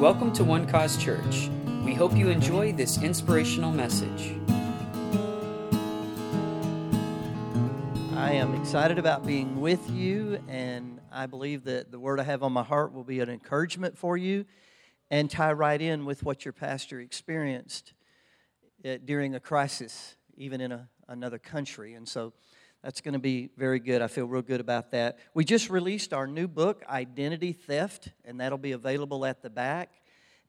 Welcome to One Cause Church. We hope you enjoy this inspirational message. I am excited about being with you, and I believe that the word I have on my heart will be an encouragement for you and tie right in with what your pastor experienced uh, during a crisis, even in a, another country. And so that's going to be very good. I feel real good about that. We just released our new book, Identity Theft, and that'll be available at the back.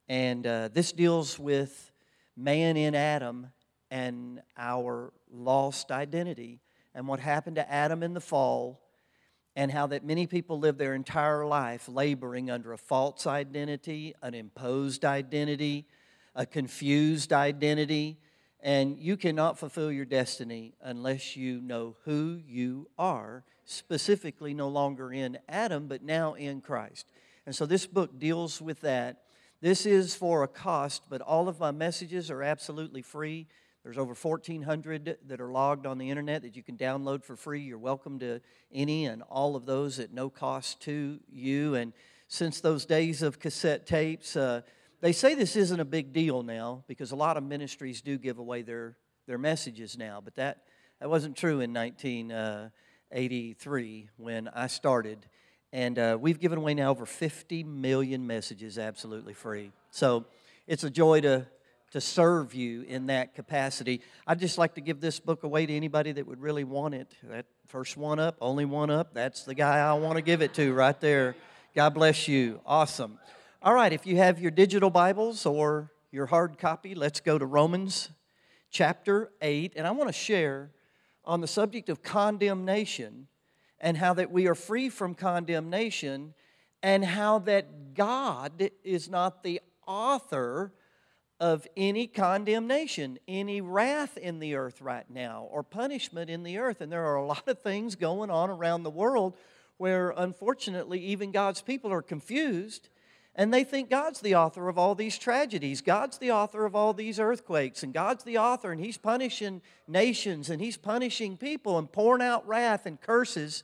And uh, this deals with man in Adam and our lost identity and what happened to Adam in the fall and how that many people live their entire life laboring under a false identity, an imposed identity, a confused identity, and you cannot fulfill your destiny unless you know who you are, specifically no longer in Adam, but now in Christ. And so this book deals with that. This is for a cost, but all of my messages are absolutely free. There's over 1,400 that are logged on the internet that you can download for free. You're welcome to any and all of those at no cost to you. And since those days of cassette tapes, uh, they say this isn't a big deal now because a lot of ministries do give away their, their messages now, but that, that wasn't true in 1983 when I started. And uh, we've given away now over 50 million messages absolutely free. So it's a joy to, to serve you in that capacity. I'd just like to give this book away to anybody that would really want it. That first one up, only one up, that's the guy I want to give it to right there. God bless you. Awesome. All right, if you have your digital Bibles or your hard copy, let's go to Romans chapter 8. And I want to share on the subject of condemnation and how that we are free from condemnation and how that God is not the author of any condemnation, any wrath in the earth right now, or punishment in the earth. And there are a lot of things going on around the world where, unfortunately, even God's people are confused and they think God's the author of all these tragedies. God's the author of all these earthquakes. And God's the author, and He's punishing nations, and He's punishing people, and pouring out wrath and curses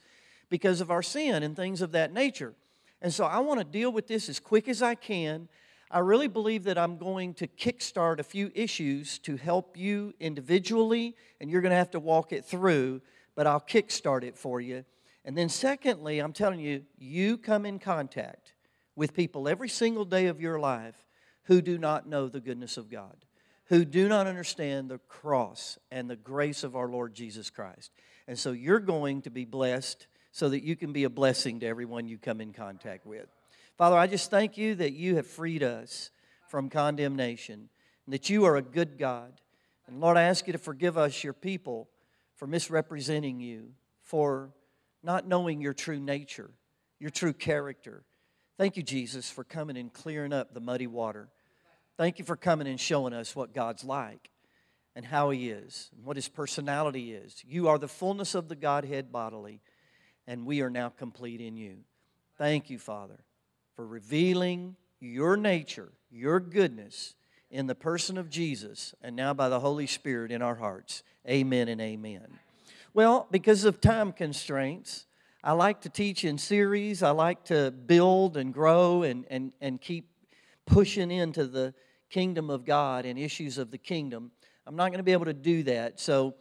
because of our sin and things of that nature. And so I want to deal with this as quick as I can. I really believe that I'm going to kickstart a few issues to help you individually, and you're going to have to walk it through, but I'll kickstart it for you. And then, secondly, I'm telling you, you come in contact with people every single day of your life who do not know the goodness of God, who do not understand the cross and the grace of our Lord Jesus Christ. And so you're going to be blessed so that you can be a blessing to everyone you come in contact with. Father, I just thank you that you have freed us from condemnation and that you are a good God. And Lord, I ask you to forgive us, your people, for misrepresenting you, for not knowing your true nature, your true character Thank you, Jesus, for coming and clearing up the muddy water. Thank you for coming and showing us what God's like and how He is and what His personality is. You are the fullness of the Godhead bodily, and we are now complete in you. Thank you, Father, for revealing your nature, your goodness in the person of Jesus, and now by the Holy Spirit in our hearts. Amen and amen. Well, because of time constraints, I like to teach in series. I like to build and grow and, and, and keep pushing into the kingdom of God and issues of the kingdom. I'm not going to be able to do that. So,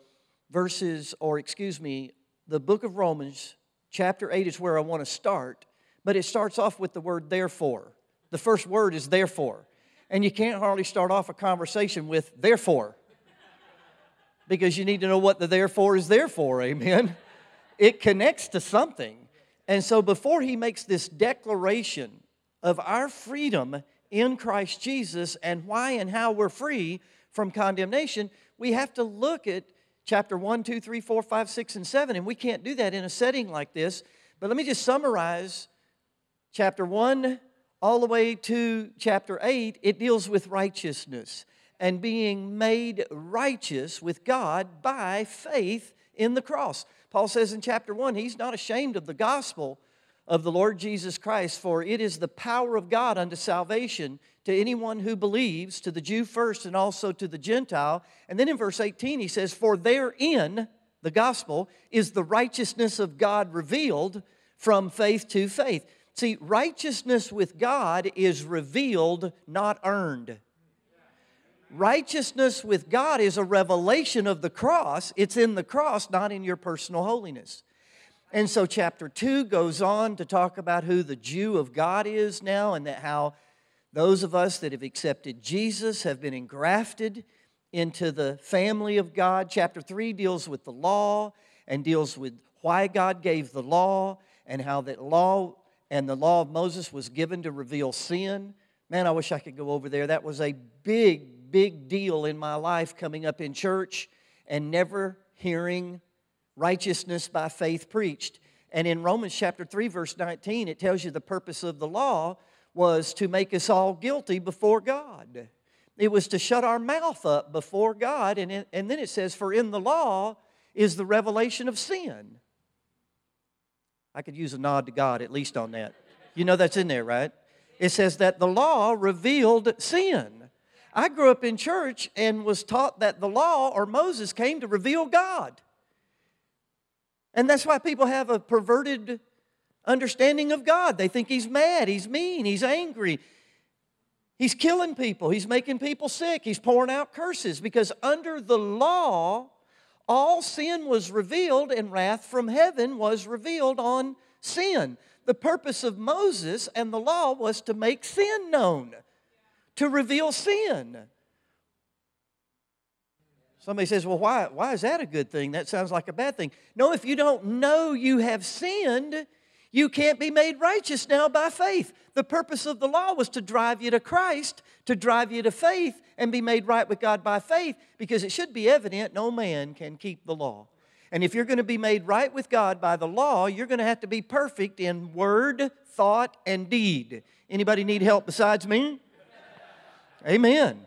verses, or excuse me, the book of Romans, chapter 8 is where I want to start, but it starts off with the word therefore. The first word is therefore. And you can't hardly start off a conversation with therefore because you need to know what the therefore is there for, amen it connects to something. And so before he makes this declaration of our freedom in Christ Jesus and why and how we're free from condemnation, we have to look at chapter 1, 2, 3, 4, 5, 6, and 7. And we can't do that in a setting like this. But let me just summarize chapter 1 all the way to chapter 8. It deals with righteousness and being made righteous with God by faith in the cross. Paul says in chapter 1, he's not ashamed of the gospel of the Lord Jesus Christ, for it is the power of God unto salvation to anyone who believes, to the Jew first and also to the Gentile. And then in verse 18, he says, For therein, the gospel, is the righteousness of God revealed from faith to faith. See, righteousness with God is revealed, not earned. Righteousness with God is a revelation of the cross. It's in the cross, not in your personal holiness. And so, chapter 2 goes on to talk about who the Jew of God is now, and that how those of us that have accepted Jesus have been engrafted into the family of God. Chapter 3 deals with the law and deals with why God gave the law and how that law and the law of Moses was given to reveal sin. Man, I wish I could go over there. That was a big, big deal in my life coming up in church and never hearing righteousness by faith preached. And in Romans chapter 3, verse 19, it tells you the purpose of the law was to make us all guilty before God. It was to shut our mouth up before God. And, and then it says, For in the law is the revelation of sin. I could use a nod to God at least on that. You know that's in there, right? It says that the law revealed sin. I grew up in church and was taught that the law or Moses came to reveal God. And that's why people have a perverted understanding of God. They think He's mad, He's mean, He's angry. He's killing people, He's making people sick, He's pouring out curses because under the law, all sin was revealed and wrath from heaven was revealed on sin. The purpose of Moses and the law was to make sin known, to reveal sin. Somebody says, Well, why, why is that a good thing? That sounds like a bad thing. No, if you don't know you have sinned, you can't be made righteous now by faith. The purpose of the law was to drive you to Christ, to drive you to faith, and be made right with God by faith, because it should be evident no man can keep the law. And if you're going to be made right with God by the law, you're going to have to be perfect in word, thought, and deed. Anybody need help besides me? Amen.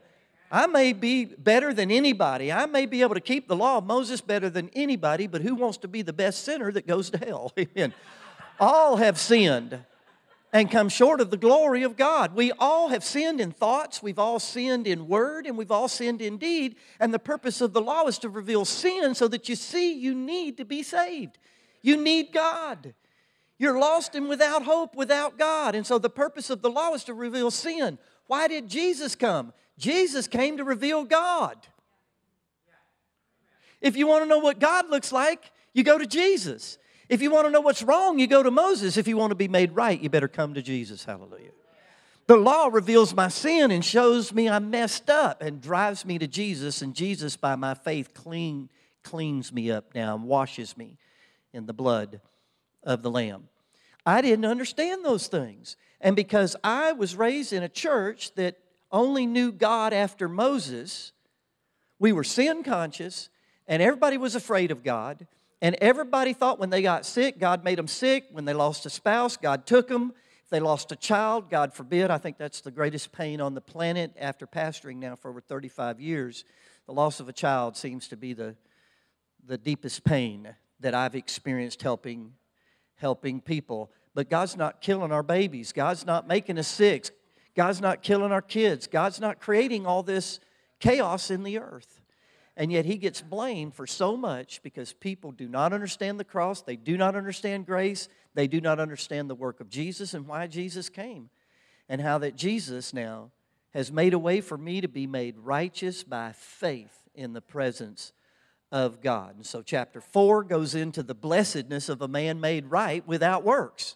I may be better than anybody. I may be able to keep the law of Moses better than anybody, but who wants to be the best sinner that goes to hell? Amen. All have sinned and come short of the glory of God. We all have sinned in thoughts, we've all sinned in word, and we've all sinned in deed. And the purpose of the law is to reveal sin so that you see you need to be saved. You need God. You're lost and without hope without God. And so the purpose of the law is to reveal sin. Why did Jesus come? Jesus came to reveal God. If you want to know what God looks like, you go to Jesus. If you want to know what's wrong, you go to Moses. If you want to be made right, you better come to Jesus. Hallelujah. The law reveals my sin and shows me I'm messed up and drives me to Jesus, and Jesus, by my faith, clean, cleans me up now and washes me in the blood of the Lamb. I didn't understand those things. And because I was raised in a church that only knew God after Moses, we were sin conscious, and everybody was afraid of God. And everybody thought when they got sick, God made them sick. When they lost a spouse, God took them. If they lost a child, God forbid. I think that's the greatest pain on the planet after pastoring now for over 35 years. The loss of a child seems to be the, the deepest pain that I've experienced helping, helping people. But God's not killing our babies, God's not making us sick, God's not killing our kids, God's not creating all this chaos in the earth. And yet he gets blamed for so much because people do not understand the cross, they do not understand grace, they do not understand the work of Jesus and why Jesus came. And how that Jesus now has made a way for me to be made righteous by faith in the presence of God. And so, chapter 4 goes into the blessedness of a man made right without works.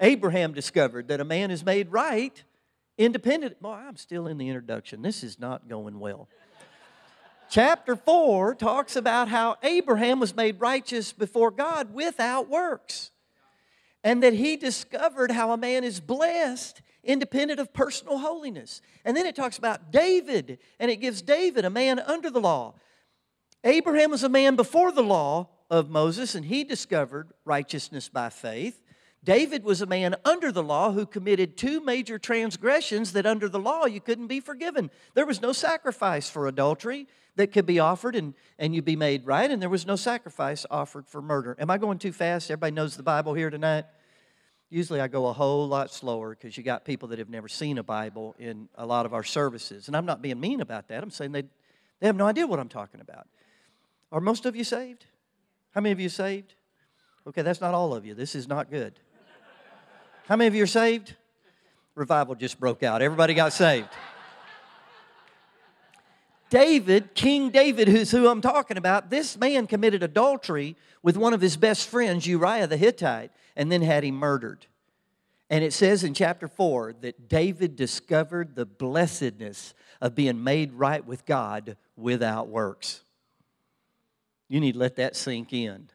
Abraham discovered that a man is made right independent. Boy, I'm still in the introduction. This is not going well. Chapter 4 talks about how Abraham was made righteous before God without works. And that he discovered how a man is blessed independent of personal holiness. And then it talks about David, and it gives David, a man under the law. Abraham was a man before the law of Moses, and he discovered righteousness by faith. David was a man under the law who committed two major transgressions that under the law you couldn't be forgiven. There was no sacrifice for adultery, that could be offered and, and you'd be made right, and there was no sacrifice offered for murder. Am I going too fast? Everybody knows the Bible here tonight? Usually I go a whole lot slower because you got people that have never seen a Bible in a lot of our services. And I'm not being mean about that. I'm saying they, they have no idea what I'm talking about. Are most of you saved? How many of you saved? Okay, that's not all of you. This is not good. How many of you are saved? Revival just broke out. Everybody got saved. David, King David, who's who I'm talking about, this man committed adultery with one of his best friends, Uriah the Hittite, and then had him murdered. And it says in chapter 4 that David discovered the blessedness of being made right with God without works. You need to let that sink in.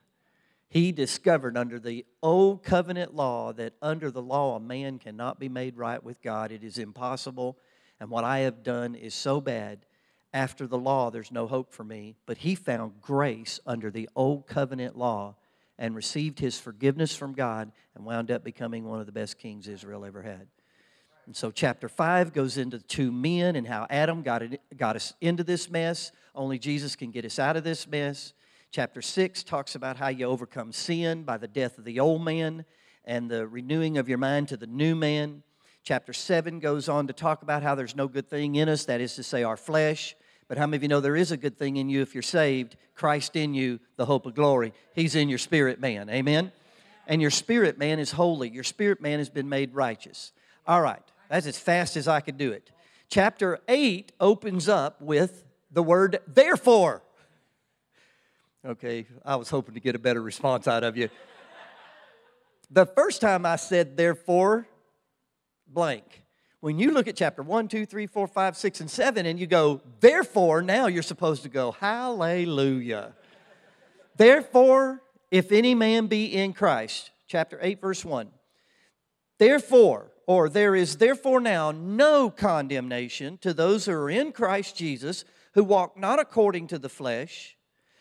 He discovered under the old covenant law that under the law a man cannot be made right with God. It is impossible. And what I have done is so bad. After the law, there's no hope for me. But he found grace under the old covenant law and received his forgiveness from God and wound up becoming one of the best kings Israel ever had. And so, chapter 5 goes into two men and how Adam got, it, got us into this mess. Only Jesus can get us out of this mess. Chapter 6 talks about how you overcome sin by the death of the old man and the renewing of your mind to the new man. Chapter 7 goes on to talk about how there's no good thing in us, that is to say, our flesh. But how many of you know there is a good thing in you if you're saved? Christ in you, the hope of glory. He's in your spirit man. Amen? And your spirit man is holy. Your spirit man has been made righteous. All right, that's as fast as I could do it. Chapter 8 opens up with the word therefore. Okay, I was hoping to get a better response out of you. the first time I said therefore, blank. When you look at chapter 1, 2, 3, 4, 5, 6, and 7, and you go, therefore, now you're supposed to go, hallelujah. therefore, if any man be in Christ, chapter 8, verse 1, therefore, or there is therefore now no condemnation to those who are in Christ Jesus, who walk not according to the flesh,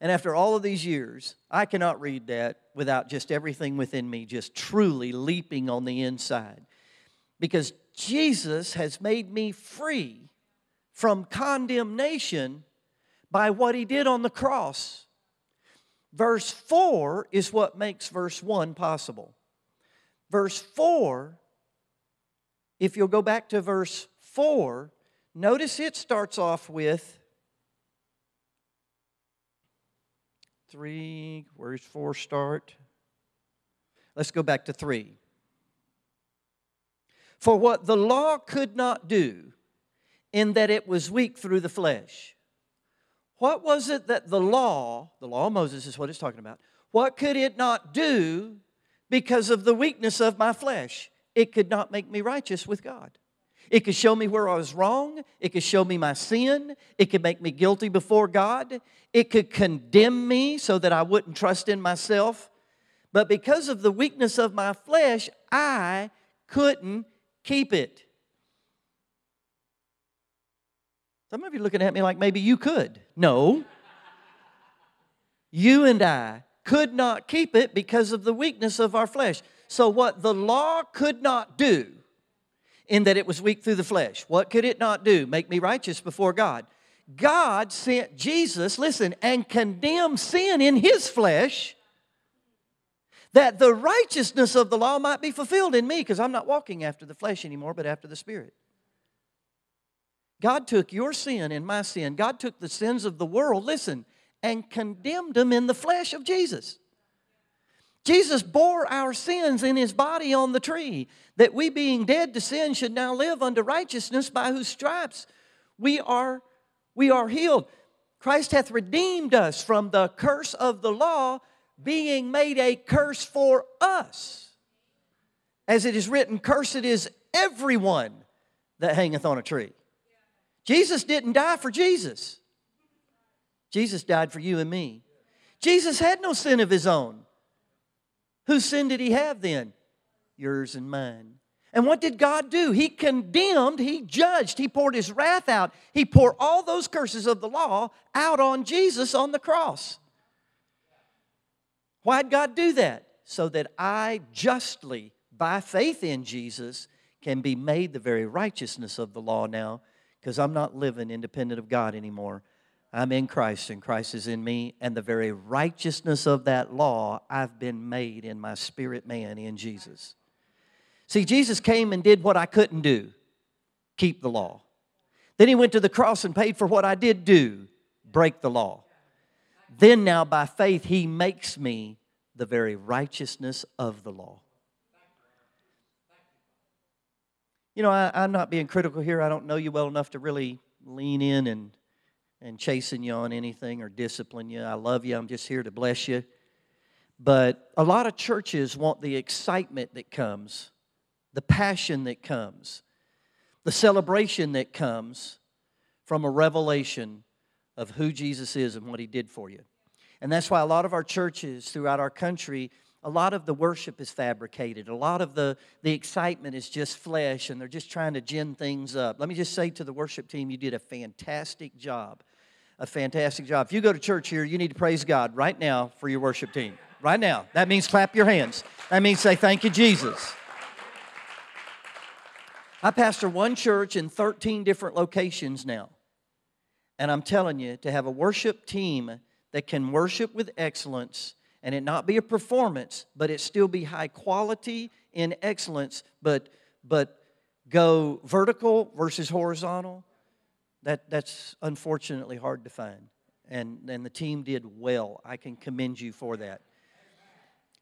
And after all of these years, I cannot read that without just everything within me just truly leaping on the inside. Because Jesus has made me free from condemnation by what he did on the cross. Verse 4 is what makes verse 1 possible. Verse 4, if you'll go back to verse 4, notice it starts off with 3. Where's 4 start? Let's go back to 3. For what the law could not do, in that it was weak through the flesh. What was it that the law, the law of Moses is what it's talking about, what could it not do because of the weakness of my flesh? It could not make me righteous with God. It could show me where I was wrong. It could show me my sin. It could make me guilty before God. It could condemn me so that I wouldn't trust in myself. But because of the weakness of my flesh, I couldn't keep it. Some of you looking at me like maybe you could. No. You and I could not keep it because of the weakness of our flesh. So, what the law could not do, in that it was weak through the flesh. What could it not do? Make me righteous before God. God sent Jesus, listen, and condemned sin in his flesh that the righteousness of the law might be fulfilled in me because I'm not walking after the flesh anymore, but after the Spirit. God took your sin and my sin, God took the sins of the world, listen, and condemned them in the flesh of Jesus. Jesus bore our sins in his body on the tree, that we, being dead to sin, should now live unto righteousness, by whose stripes we are, we are healed. Christ hath redeemed us from the curse of the law, being made a curse for us. As it is written, Cursed is everyone that hangeth on a tree. Jesus didn't die for Jesus. Jesus died for you and me. Jesus had no sin of his own. Whose sin did he have then? Yours and mine. And what did God do? He condemned, He judged, He poured His wrath out. He poured all those curses of the law out on Jesus on the cross. Why'd God do that? So that I justly by faith in Jesus, can be made the very righteousness of the law now because I'm not living independent of God anymore. I'm in Christ and Christ is in me, and the very righteousness of that law I've been made in my spirit man in Jesus. See, Jesus came and did what I couldn't do keep the law. Then he went to the cross and paid for what I did do break the law. Then, now by faith, he makes me the very righteousness of the law. You know, I, am not being critical here. I don't know you well enough to really lean in and, and chasing you on anything or discipline you. I love you. I'm just here to bless you. But a lot of churches want the excitement that comes, the passion that comes, the celebration that comes from a revelation of who Jesus is and what he did for you. And that's why a lot of our churches throughout our country a lot of the worship is fabricated. A lot of the, the excitement is just flesh, and they're just trying to gin things up. Let me just say to the worship team, you did a fantastic job. A fantastic job. If you go to church here, you need to praise God right now for your worship team. Right now. That means clap your hands. That means say, Thank you, Jesus. I pastor one church in 13 different locations now. And I'm telling you, to have a worship team that can worship with excellence and it not be a performance, but it still be high quality in excellence, but but go vertical versus horizontal, that, that's unfortunately hard to find. And, and the team did well. I can commend you for that.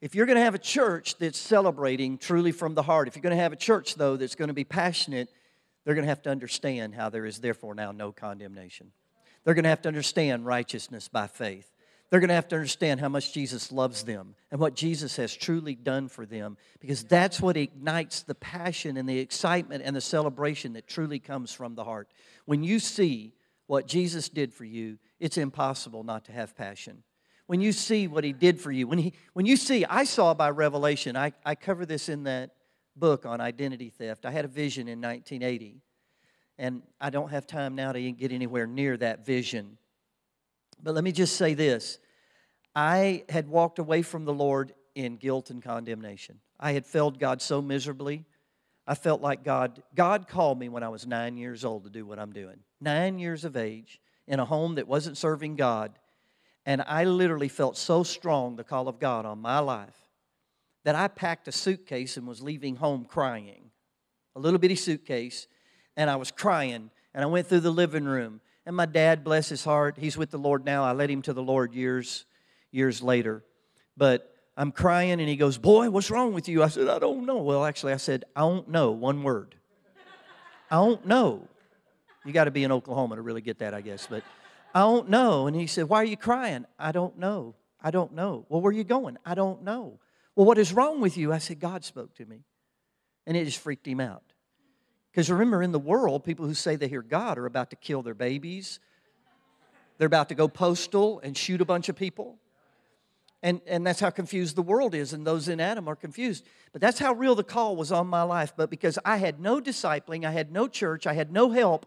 If you're going to have a church that's celebrating truly from the heart, if you're going to have a church, though, that's going to be passionate, they're going to have to understand how there is therefore now no condemnation. They're going to have to understand righteousness by faith. They're going to have to understand how much Jesus loves them and what Jesus has truly done for them because that's what ignites the passion and the excitement and the celebration that truly comes from the heart. When you see what Jesus did for you, it's impossible not to have passion. When you see what he did for you, when, he, when you see, I saw by revelation, I, I cover this in that book on identity theft. I had a vision in 1980, and I don't have time now to get anywhere near that vision but let me just say this I had walked away from the Lord in guilt and condemnation. I had failed God so miserably. I felt like God, God called me when I was nine years old to do what I'm doing. Nine years of age in a home that wasn't serving God. And I literally felt so strong the call of God on my life that I packed a suitcase and was leaving home crying. A little bitty suitcase. And I was crying. And I went through the living room and my dad, bless his heart, he's with the Lord now. I led him to the Lord years, years later. But I'm crying, and he goes, Boy, what's wrong with you? I said, I don't know. Well, actually, I said, I don't know. One word. I don't know. You got to be in Oklahoma to really get that, I guess. But I don't know. And he said, Why are you crying? I don't know. I don't know. Well, where are you going? I don't know. Well, what is wrong with you? I said, God spoke to me. And it just freaked him out. Because remember, in the world, people who say they hear God are about to kill their babies. They're about to go postal and shoot a bunch of people. And, and that's how confused the world is, and those in Adam are confused. But that's how real the call was on my life. But because I had no discipling, I had no church, I had no help,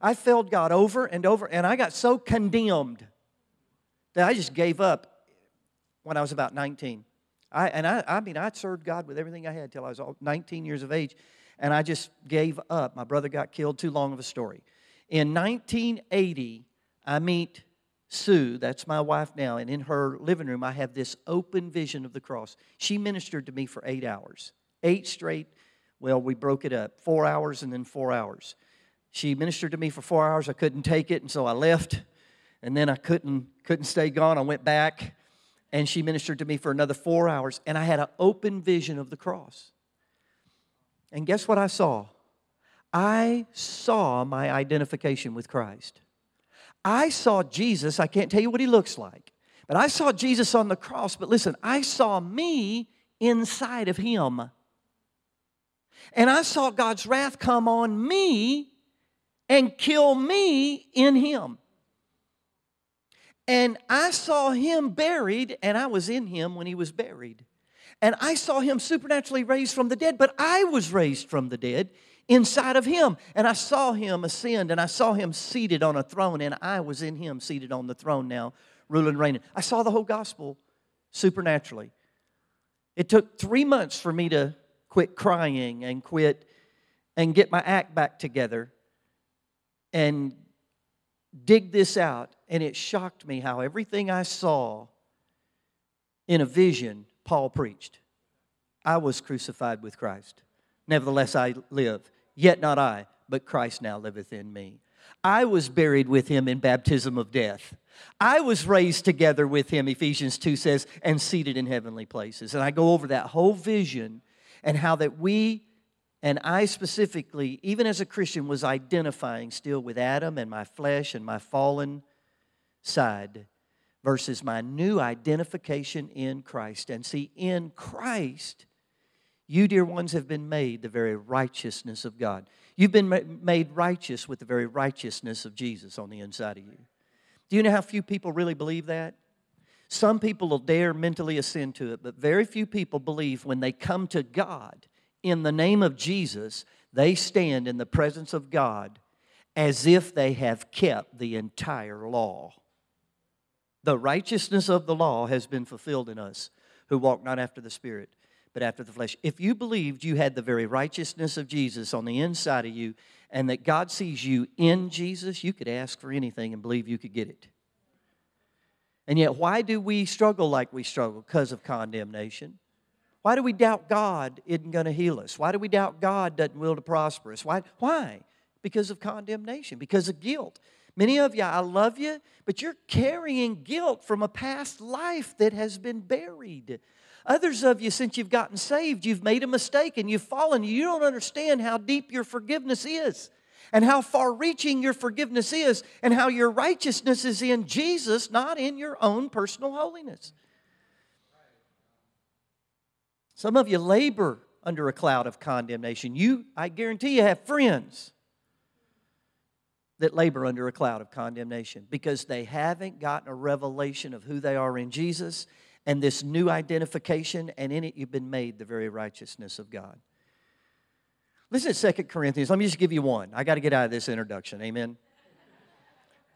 I failed God over and over, and I got so condemned that I just gave up when I was about 19. I, and I, I mean, I served God with everything I had till I was 19 years of age and I just gave up. My brother got killed, too long of a story. In 1980, I meet Sue, that's my wife now, and in her living room, I have this open vision of the cross. She ministered to me for eight hours, eight straight. Well, we broke it up, four hours and then four hours. She ministered to me for four hours. I couldn't take it, and so I left. And then I couldn't couldn't stay gone. I went back, and she ministered to me for another four hours. And I had an open vision of the cross. And guess what I saw? I saw my identification with Christ. I saw Jesus. I can't tell you what he looks like, but I saw Jesus on the cross. But listen, I saw me inside of him. And I saw God's wrath come on me and kill me in him. And I saw him buried, and I was in him when he was buried. And I saw him supernaturally raised from the dead, but I was raised from the dead inside of him. And I saw him ascend, and I saw him seated on a throne, and I was in him seated on the throne now, ruling reigning. I saw the whole gospel supernaturally. It took three months for me to quit crying and quit and get my act back together and dig this out. And it shocked me how everything I saw in a vision, Paul preached. I was crucified with Christ. Nevertheless, I live. Yet not I, but Christ now liveth in me. I was buried with him in baptism of death. I was raised together with him, Ephesians 2 says, and seated in heavenly places. And I go over that whole vision and how that we, and I specifically, even as a Christian, was identifying still with Adam and my flesh and my fallen side versus my new identification in Christ. And see, in Christ, you, dear ones, have been made the very righteousness of God. You've been made righteous with the very righteousness of Jesus on the inside of you. Do you know how few people really believe that? Some people will dare mentally ascend to it, but very few people believe when they come to God in the name of Jesus, they stand in the presence of God as if they have kept the entire law. The righteousness of the law has been fulfilled in us who walk not after the Spirit, but after the flesh. If you believed you had the very righteousness of Jesus on the inside of you and that God sees you in Jesus, you could ask for anything and believe you could get it. And yet, why do we struggle like we struggle? Because of condemnation. Why do we doubt God isn't going to heal us? Why do we doubt God doesn't will to prosper us? Why? Why? Because of condemnation, because of guilt. Many of you, I love you, but you're carrying guilt from a past life that has been buried. Others of you, since you've gotten saved, you've made a mistake and you've fallen. You don't understand how deep your forgiveness is and how far reaching your forgiveness is and how your righteousness is in Jesus, not in your own personal holiness. Some of you labor under a cloud of condemnation. You, I guarantee you, have friends that labor under a cloud of condemnation because they haven't gotten a revelation of who they are in Jesus and this new identification, and in it you've been made the very righteousness of God. Listen to 2 Corinthians. Let me just give you one. I got to get out of this introduction. Amen.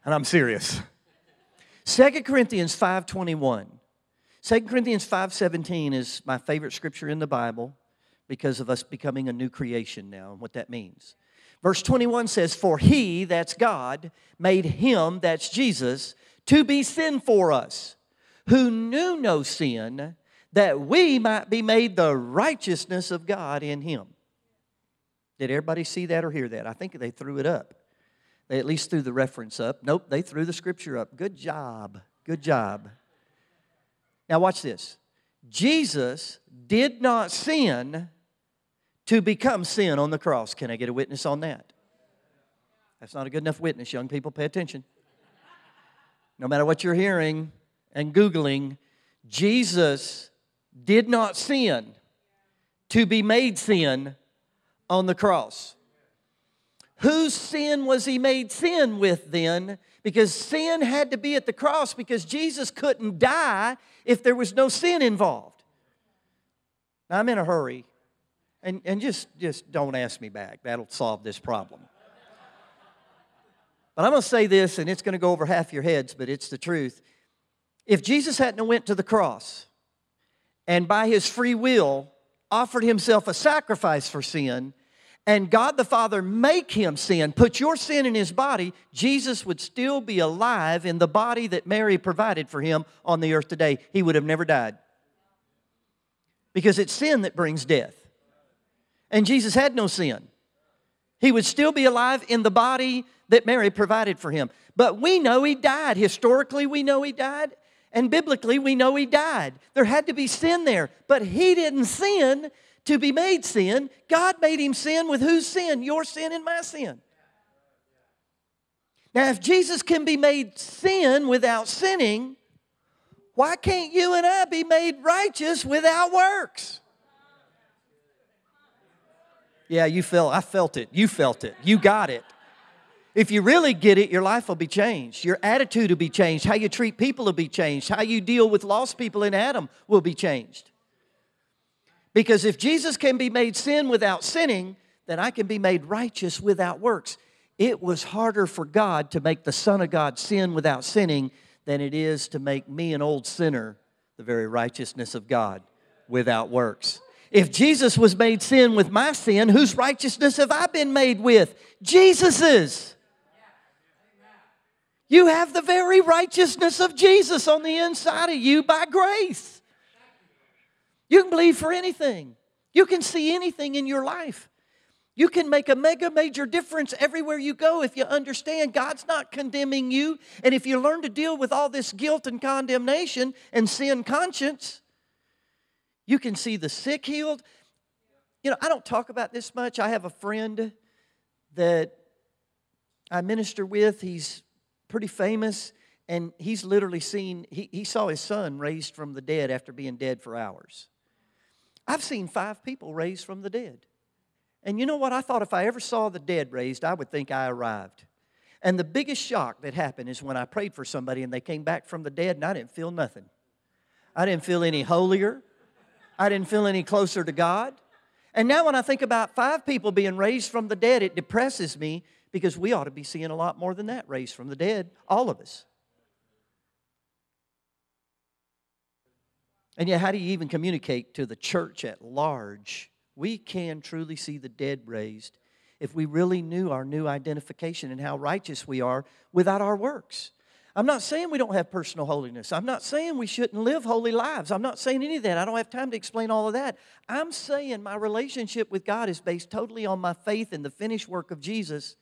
And I'm serious. 2 Corinthians 5:21. 2 Corinthians 5:17 is my favorite scripture in the Bible because of us becoming a new creation now and what that means. Verse 21 says, For he, that's God, made him, that's Jesus, to be sin for us, who knew no sin, that we might be made the righteousness of God in him. Did everybody see that or hear that? I think they threw it up. They at least threw the reference up. Nope, they threw the scripture up. Good job. Good job. Now, watch this. Jesus did not sin to become sin on the cross. Can I get a witness on that? That's not a good enough witness, young people. Pay attention. No matter what you're hearing and Googling, Jesus did not sin to be made sin on the cross. Whose sin was he made sin with then? Because sin had to be at the cross because Jesus couldn't die if there was no sin involved. Now, I'm in a hurry and, and just, just don't ask me back. That'll solve this problem. But I'm going to say this, and it's going to go over half your heads, but it's the truth. If Jesus hadn't went to the cross and by his free will offered himself a sacrifice for sin, and God the Father make him sin, put your sin in his body, Jesus would still be alive in the body that Mary provided for him on the earth today. He would have never died. Because it's sin that brings death and Jesus had no sin. He would still be alive in the body that Mary provided for him. But we know he died. Historically, we know he died. And biblically, we know he died. There had to be sin there. But he didn't sin to be made sin. God made him sin with whose sin? Your sin and my sin. Now, if Jesus can be made sin without sinning, why can't you and I be made righteous without works? Yeah, you felt I felt it. You felt it. You got it. If you really get it, your life will be changed. Your attitude will be changed. How you treat people will be changed. How you deal with lost people in Adam will be changed. Because if Jesus can be made sin without sinning, then I can be made righteous without works. It was harder for God to make the Son of God sin without sinning than it is to make me, an old sinner, the very righteousness of God without works. If Jesus was made sin with my sin, whose righteousness have I been made with? Jesus's. You have the very righteousness of Jesus on the inside of you by grace. You can believe for anything. You can see anything in your life. You can make a mega major difference everywhere you go if you understand God's not condemning you. And if you learn to deal with all this guilt and condemnation and sin conscience, you can see the sick healed. You know, I don't talk about this much. I have a friend that I minister with. He's pretty famous, and he's literally seen, he, he saw his son raised from the dead after being dead for hours. I've seen five people raised from the dead. And you know what? I thought if I ever saw the dead raised, I would think I arrived. And the biggest shock that happened is when I prayed for somebody and they came back from the dead and I didn't feel nothing. I didn't feel any holier. I didn't feel any closer to God. And now when I think about five people being raised from the dead, it depresses me because we ought to be seeing a lot more than that raised from the dead, all of us. And yet, how do you even communicate to the church at large? We can truly see the dead raised if we really knew our new identification and how righteous we are without our works. I'm not saying we don't have personal holiness. I'm not saying we shouldn't live holy lives. I'm not saying any of that. I don't have time to explain all of that. I'm saying my relationship with God is based totally on my faith in the finished work of Jesus.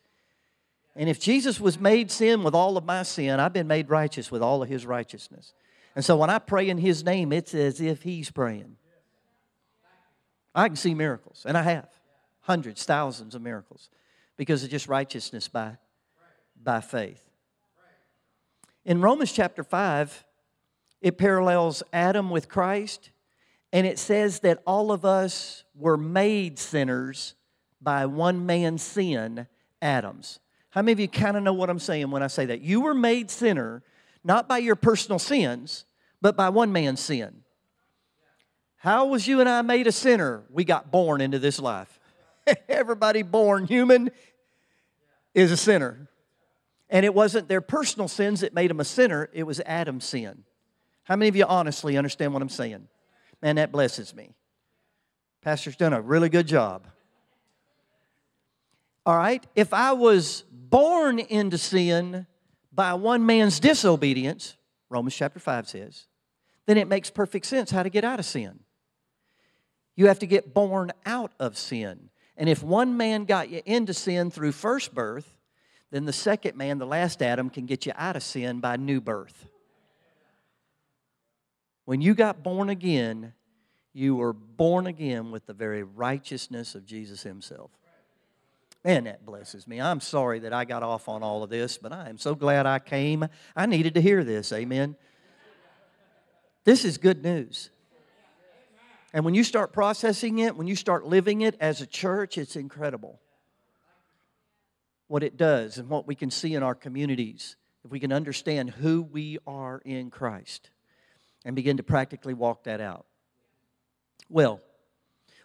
And if Jesus was made sin with all of my sin, I've been made righteous with all of his righteousness. And so when I pray in His name, it's as if He's praying. I can see miracles, and I have hundreds, thousands of miracles because of just righteousness by, by faith. In Romans chapter 5, it parallels Adam with Christ, and it says that all of us were made sinners by one man's sin, Adam's. How many of you kind of know what I'm saying when I say that? You were made sinner not by your personal sins, but by one man's sin. How was you and I made a sinner? We got born into this life. Everybody born human is a sinner. And it wasn't their personal sins that made them a sinner, it was Adam's sin. How many of you honestly understand what I'm saying? Man, that blesses me. Pastor's done a really good job. All right, if I was born into sin by one man's disobedience, Romans chapter 5 says, then it makes perfect sense how to get out of sin. You have to get born out of sin. And if one man got you into sin through first birth, then the second man, the last Adam, can get you out of sin by new birth. When you got born again, you were born again with the very righteousness of Jesus Himself. Man, that blesses me. I'm sorry that I got off on all of this, but I am so glad I came. I needed to hear this. Amen. This is good news. And when you start processing it, when you start living it as a church, it's incredible what it does and what we can see in our communities if we can understand who we are in Christ and begin to practically walk that out. Well,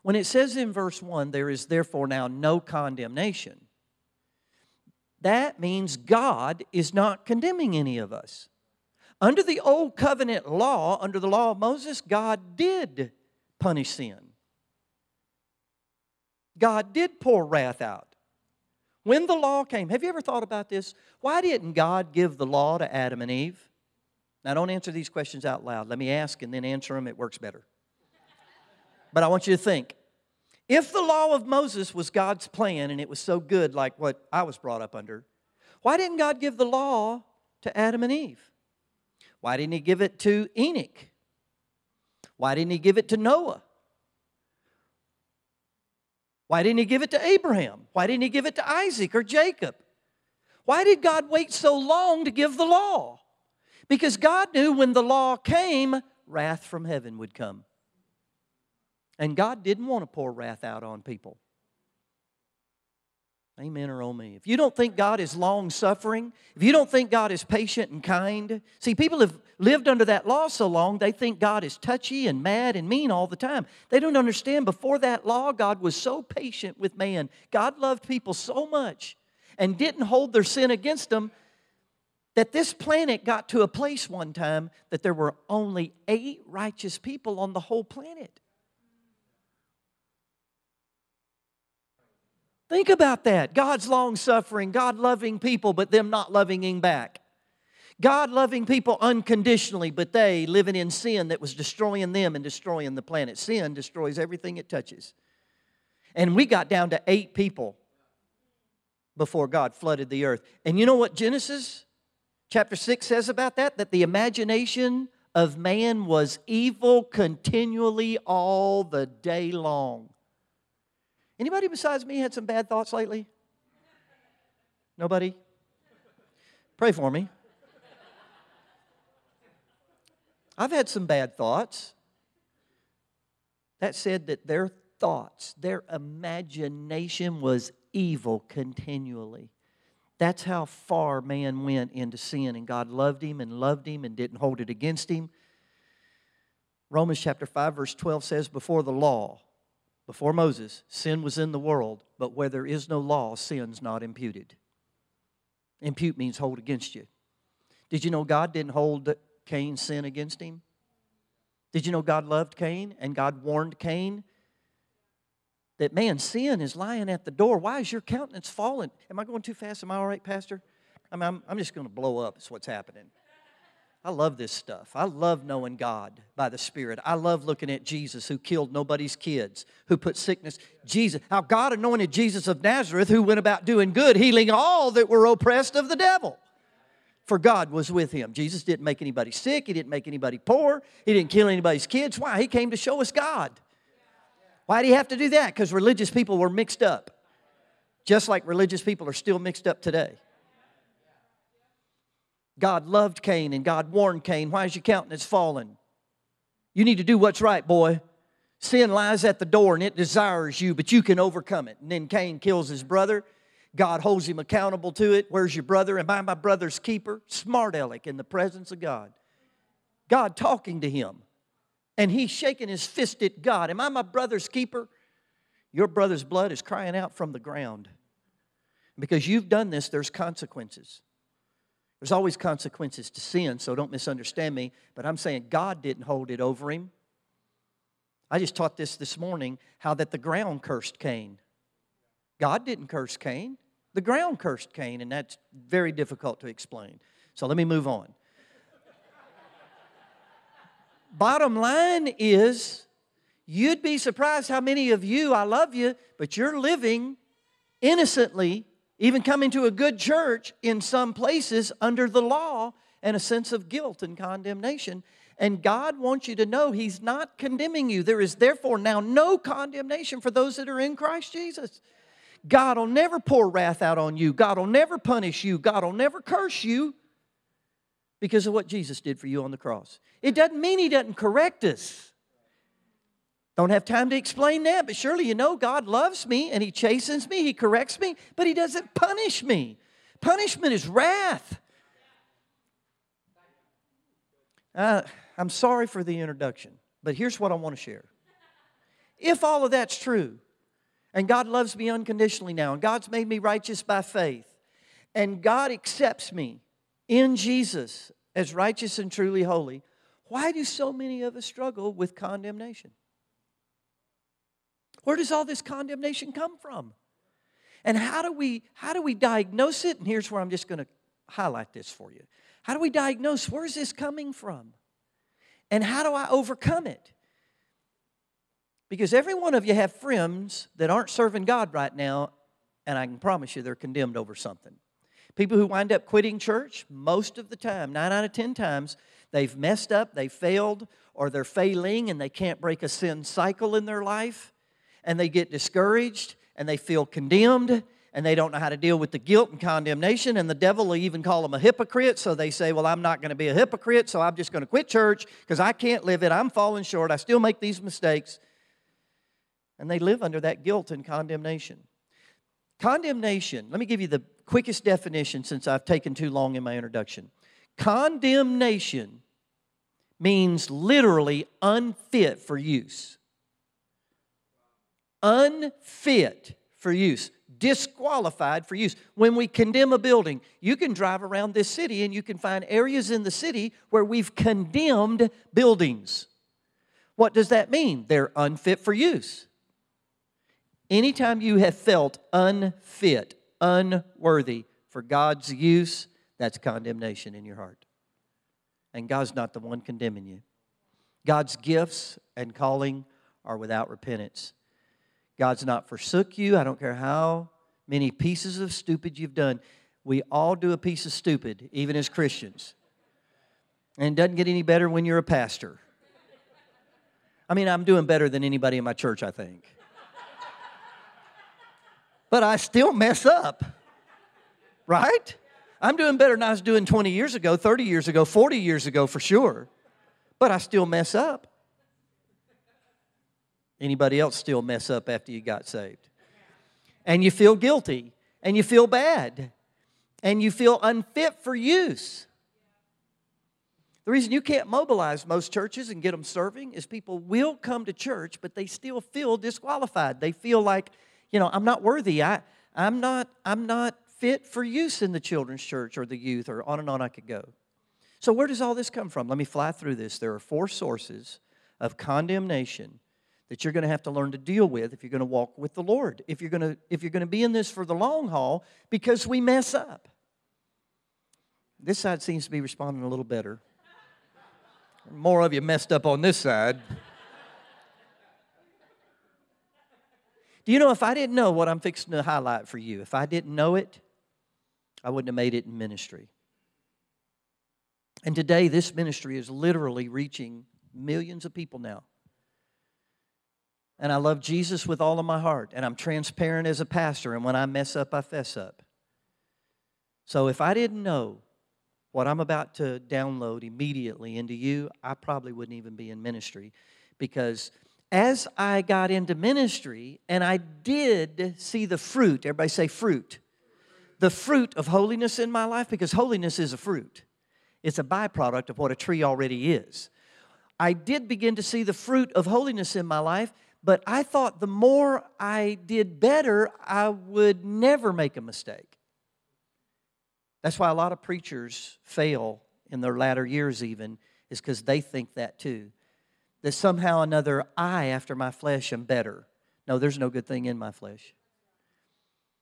when it says in verse 1, there is therefore now no condemnation, that means God is not condemning any of us. Under the old covenant law, under the law of Moses, God did punish sin. God did pour wrath out. When the law came, have you ever thought about this? Why didn't God give the law to Adam and Eve? Now, don't answer these questions out loud. Let me ask and then answer them. It works better. But I want you to think if the law of Moses was God's plan and it was so good, like what I was brought up under, why didn't God give the law to Adam and Eve? Why didn't he give it to Enoch? Why didn't he give it to Noah? Why didn't he give it to Abraham? Why didn't he give it to Isaac or Jacob? Why did God wait so long to give the law? Because God knew when the law came, wrath from heaven would come. And God didn't want to pour wrath out on people. Amen or oh me. If you don't think God is long suffering, if you don't think God is patient and kind, see, people have lived under that law so long, they think God is touchy and mad and mean all the time. They don't understand before that law, God was so patient with man. God loved people so much and didn't hold their sin against them that this planet got to a place one time that there were only eight righteous people on the whole planet. Think about that. God's long suffering, God loving people, but them not loving Him back. God loving people unconditionally, but they living in sin that was destroying them and destroying the planet. Sin destroys everything it touches. And we got down to eight people before God flooded the earth. And you know what Genesis chapter 6 says about that? That the imagination of man was evil continually all the day long. Anybody besides me had some bad thoughts lately? Nobody? Pray for me. I've had some bad thoughts. That said, that their thoughts, their imagination was evil continually. That's how far man went into sin, and God loved him and loved him and didn't hold it against him. Romans chapter 5, verse 12 says, Before the law, before Moses, sin was in the world, but where there is no law, sin's not imputed. Impute means hold against you. Did you know God didn't hold Cain's sin against him? Did you know God loved Cain and God warned Cain that man, sin is lying at the door. Why is your countenance fallen? Am I going too fast? Am I all right, Pastor? I'm, I'm, I'm just going to blow up, is what's happening. I love this stuff. I love knowing God by the Spirit. I love looking at Jesus who killed nobody's kids, who put sickness. Jesus, how God anointed Jesus of Nazareth who went about doing good, healing all that were oppressed of the devil. For God was with him. Jesus didn't make anybody sick, He didn't make anybody poor, He didn't kill anybody's kids. Why? He came to show us God. Why do you have to do that? Because religious people were mixed up, just like religious people are still mixed up today. God loved Cain and God warned Cain, Why is your countenance fallen? You need to do what's right, boy. Sin lies at the door and it desires you, but you can overcome it. And then Cain kills his brother. God holds him accountable to it. Where's your brother? Am I my brother's keeper? Smart aleck in the presence of God. God talking to him and he's shaking his fist at God. Am I my brother's keeper? Your brother's blood is crying out from the ground. Because you've done this, there's consequences. There's always consequences to sin, so don't misunderstand me. But I'm saying God didn't hold it over him. I just taught this this morning how that the ground cursed Cain. God didn't curse Cain, the ground cursed Cain, and that's very difficult to explain. So let me move on. Bottom line is, you'd be surprised how many of you, I love you, but you're living innocently, even coming to a good church in some places under the law and a sense of guilt and condemnation. And God wants you to know He's not condemning you. There is therefore now no condemnation for those that are in Christ Jesus. God will never pour wrath out on you. God will never punish you. God will never curse you because of what Jesus did for you on the cross. It doesn't mean He doesn't correct us. Don't have time to explain that, but surely you know God loves me and He chastens me, He corrects me, but He doesn't punish me. Punishment is wrath. Uh, I'm sorry for the introduction, but here's what I want to share. If all of that's true, and God loves me unconditionally now, and God's made me righteous by faith, and God accepts me in Jesus as righteous and truly holy, why do so many of us struggle with condemnation? Where does all this condemnation come from? And how do we how do we diagnose it? And here's where I'm just going to highlight this for you. How do we diagnose where is this coming from? And how do I overcome it? Because every one of you have friends that aren't serving God right now, and I can promise you they're condemned over something. People who wind up quitting church, most of the time, nine out of 10 times, they've messed up, they failed, or they're failing and they can't break a sin cycle in their life. And they get discouraged and they feel condemned and they don't know how to deal with the guilt and condemnation. And the devil will even call them a hypocrite. So they say, Well, I'm not going to be a hypocrite, so I'm just going to quit church because I can't live it. I'm falling short. I still make these mistakes. And they live under that guilt and condemnation. Condemnation, let me give you the quickest definition since I've taken too long in my introduction. Condemnation means literally unfit for use. Unfit for use, disqualified for use. When we condemn a building, you can drive around this city and you can find areas in the city where we've condemned buildings. What does that mean? They're unfit for use. Anytime you have felt unfit, unworthy for God's use, that's condemnation in your heart. And God's not the one condemning you. God's gifts and calling are without repentance. God's not forsook you. I don't care how many pieces of stupid you've done. We all do a piece of stupid, even as Christians. And it doesn't get any better when you're a pastor. I mean, I'm doing better than anybody in my church, I think. But I still mess up, right? I'm doing better than I was doing 20 years ago, 30 years ago, 40 years ago for sure. But I still mess up. Anybody else still mess up after you got saved? And you feel guilty and you feel bad and you feel unfit for use. The reason you can't mobilize most churches and get them serving is people will come to church, but they still feel disqualified. They feel like, you know, I'm not worthy. I, I'm not, I'm not fit for use in the children's church or the youth, or on and on I could go. So, where does all this come from? Let me fly through this. There are four sources of condemnation that you're going to have to learn to deal with if you're going to walk with the Lord. If you're going to if you're going to be in this for the long haul because we mess up. This side seems to be responding a little better. More of you messed up on this side. Do you know if I didn't know what I'm fixing to highlight for you, if I didn't know it, I wouldn't have made it in ministry. And today, this ministry is literally reaching millions of people now. And I love Jesus with all of my heart, and I'm transparent as a pastor, and when I mess up, I fess up. So if I didn't know what I'm about to download immediately into you, I probably wouldn't even be in ministry because as I got into ministry and I did see the fruit, everybody say fruit the fruit of holiness in my life because holiness is a fruit. It's a byproduct of what a tree already is. I did begin to see the fruit of holiness in my life, but I thought the more I did better, I would never make a mistake. That's why a lot of preachers fail in their latter years, even, is because they think that too. That somehow another, I, after my flesh, am better. No, there's no good thing in my flesh.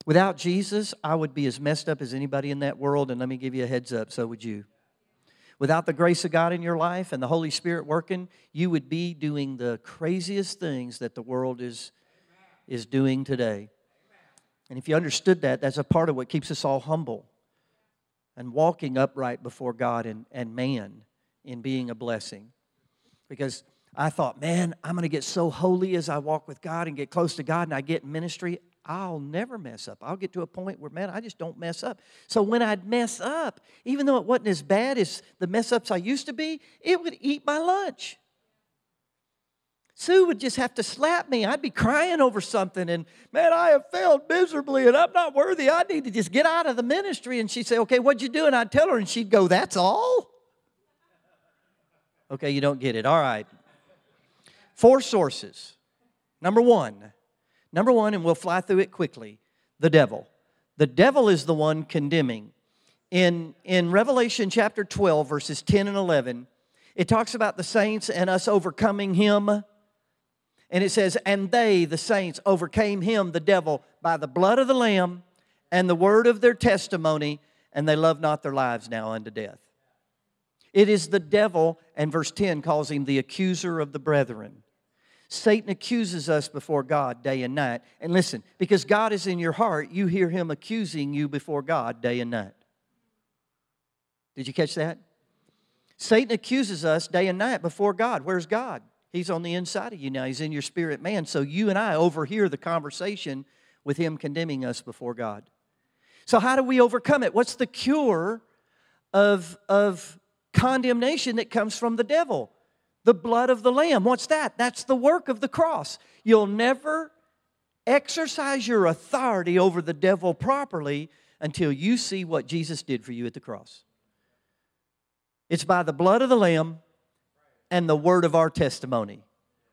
Without Jesus, I would be as messed up as anybody in that world, and let me give you a heads up, so would you. Without the grace of God in your life and the Holy Spirit working, you would be doing the craziest things that the world is, is doing today. And if you understood that, that's a part of what keeps us all humble and walking upright before God and, and man in being a blessing. Because I thought, man, I'm going to get so holy as I walk with God and get close to God and I get ministry. I'll never mess up. I'll get to a point where, man, I just don't mess up. So when I'd mess up, even though it wasn't as bad as the mess ups I used to be, it would eat my lunch. Sue would just have to slap me. I'd be crying over something, and man, I have failed miserably, and I'm not worthy. I need to just get out of the ministry. And she'd say, Okay, what'd you do? And I'd tell her, and she'd go, That's all? Okay, you don't get it. All right. Four sources. Number one, Number one, and we'll fly through it quickly the devil. The devil is the one condemning. In, in Revelation chapter 12, verses 10 and 11, it talks about the saints and us overcoming him. And it says, And they, the saints, overcame him, the devil, by the blood of the Lamb and the word of their testimony, and they love not their lives now unto death. It is the devil, and verse 10 calls him the accuser of the brethren. Satan accuses us before God day and night. And listen, because God is in your heart, you hear him accusing you before God day and night. Did you catch that? Satan accuses us day and night before God. Where's God? He's on the inside of you now. He's in your spirit man. So you and I overhear the conversation with him condemning us before God. So, how do we overcome it? What's the cure of, of condemnation that comes from the devil? The blood of the Lamb. What's that? That's the work of the cross. You'll never exercise your authority over the devil properly until you see what Jesus did for you at the cross. It's by the blood of the Lamb and the word of our testimony.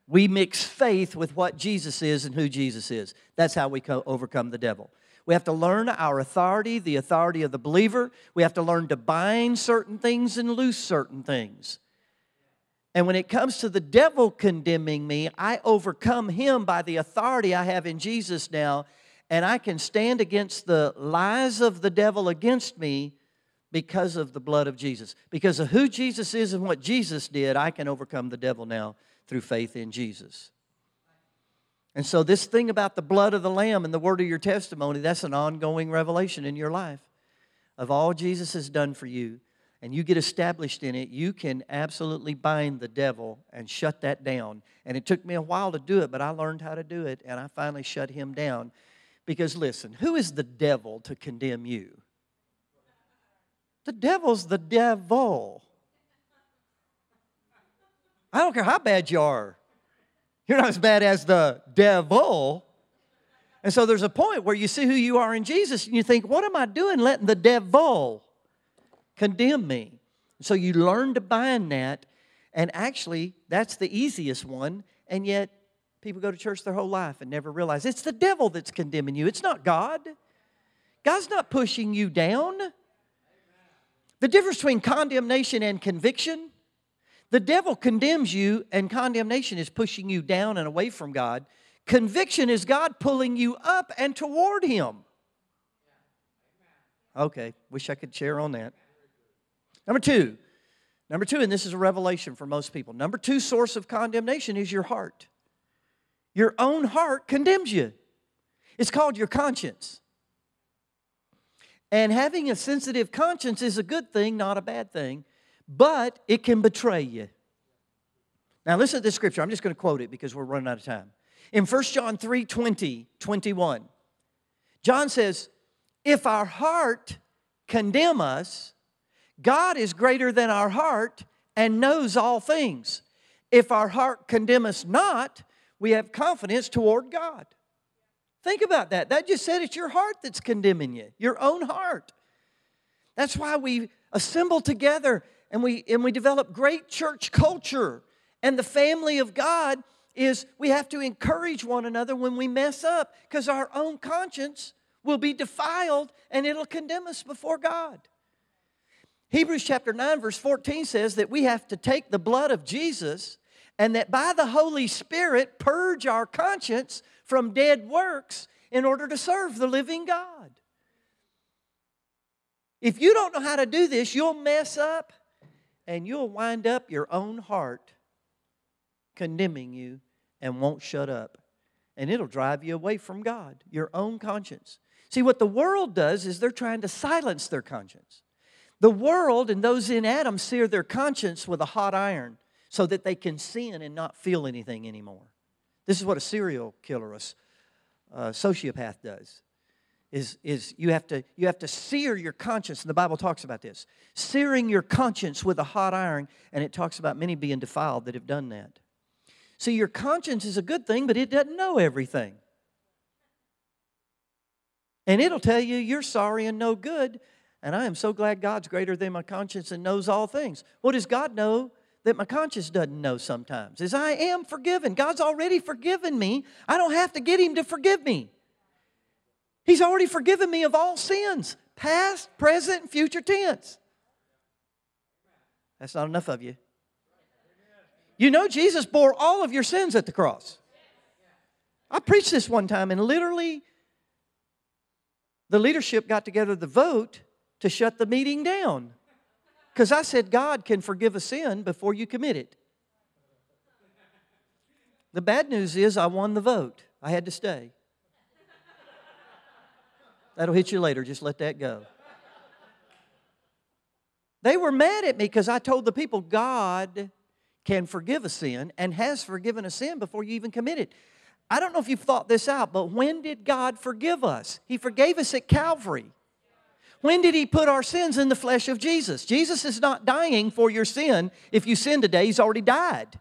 We mix faith with what Jesus is and who Jesus is. That's how we overcome the devil. We have to learn our authority, the authority of the believer. We have to learn to bind certain things and loose certain things. And when it comes to the devil condemning me, I overcome him by the authority I have in Jesus now, and I can stand against the lies of the devil against me because of the blood of Jesus. Because of who Jesus is and what Jesus did, I can overcome the devil now through faith in Jesus. And so, this thing about the blood of the Lamb and the word of your testimony, that's an ongoing revelation in your life of all Jesus has done for you and you get established in it, you can absolutely bind the devil and shut that down. And it took me a while to do it, but I learned how to do it, and I finally shut him down. Because listen, who is the devil to condemn you? The devil's the devil. I don't care how bad you are. You're not as bad as the devil. And so there's a point where you see who you are in Jesus and you think, what am I doing letting the devil condemn me. So you learn to bind that, and actually, that's the easiest one, and yet people go to church their whole life and never realize it's the devil that's condemning you, it's not God. God's not pushing you down. The difference between condemnation and conviction the devil condemns you, and condemnation is pushing you down and away from God. Conviction is God pulling you up and toward Him. Okay, wish I could share on that. Number two, number two, and this is a revelation for most people. Number two source of condemnation is your heart. Your own heart condemns you. It's called your conscience. And having a sensitive conscience is a good thing, not a bad thing, but it can betray you. Now, listen to this scripture. I'm just going to quote it because we're running out of time. In 1 John 3 20, 21, John says, If our heart condemn us, God is greater than our heart and knows all things. If our heart condemn us not, we have confidence toward God. Think about that. That just said it's your heart that's condemning you, your own heart. That's why we assemble together and we, and we develop great church culture. And the family of God is we have to encourage one another when we mess up because our own conscience will be defiled and it'll condemn us before God. Hebrews chapter 9, verse 14 says that we have to take the blood of Jesus and that by the Holy Spirit purge our conscience from dead works in order to serve the living God. If you don't know how to do this, you'll mess up and you'll wind up your own heart condemning you and won't shut up. And it'll drive you away from God, your own conscience. See, what the world does is they're trying to silence their conscience. The world and those in Adam sear their conscience with a hot iron so that they can sin and not feel anything anymore. This is what a serial killer, a, a sociopath does. Is, is you, have to, you have to sear your conscience, and the Bible talks about this. Searing your conscience with a hot iron, and it talks about many being defiled that have done that. See, your conscience is a good thing, but it doesn't know everything. And it'll tell you you're sorry and no good, and I am so glad God's greater than my conscience and knows all things. What does God know that my conscience doesn't know sometimes? Is I am forgiven. God's already forgiven me. I don't have to get Him to forgive me. He's already forgiven me of all sins, past, present, and future tense. That's not enough of you. You know, Jesus bore all of your sins at the cross. I preached this one time, and literally, the leadership got together the vote to shut the meeting down. Because I said God can forgive a sin before you commit it. The bad news is I won the vote. I had to stay. That'll hit you later. Just let that go. They were mad at me because I told the people God can forgive a sin and has forgiven a sin before you even commit it. I don't know if you've thought this out, but when did God forgive us? He forgave us at Calvary. When did He put our sins in the flesh of Jesus? Jesus is not dying for your sin. If you sin today, He's already died.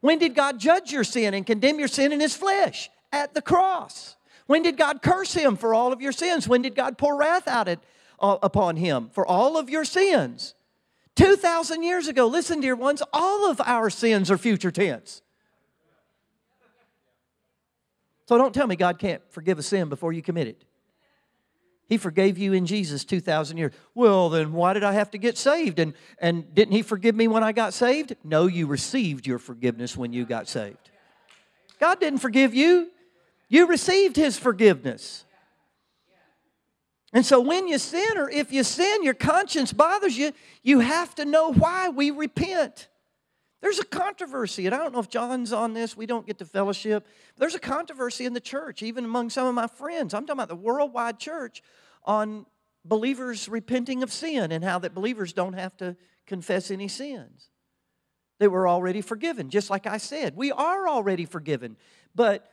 When did God judge your sin and condemn your sin in His flesh? At the cross. When did God curse Him for all of your sins? When did God pour wrath out it, uh, upon Him for all of your sins? 2,000 years ago, listen, dear ones, all of our sins are future tense. So don't tell me God can't forgive a sin before you commit it. He forgave you in Jesus 2,000 years. Well, then why did I have to get saved? And, and didn't He forgive me when I got saved? No, you received your forgiveness when you got saved. God didn't forgive you, you received His forgiveness. And so when you sin, or if you sin, your conscience bothers you, you have to know why we repent. There's a controversy, and I don't know if John's on this, we don't get to fellowship. There's a controversy in the church, even among some of my friends. I'm talking about the worldwide church on believers repenting of sin and how that believers don't have to confess any sins. They we're already forgiven. Just like I said, we are already forgiven. But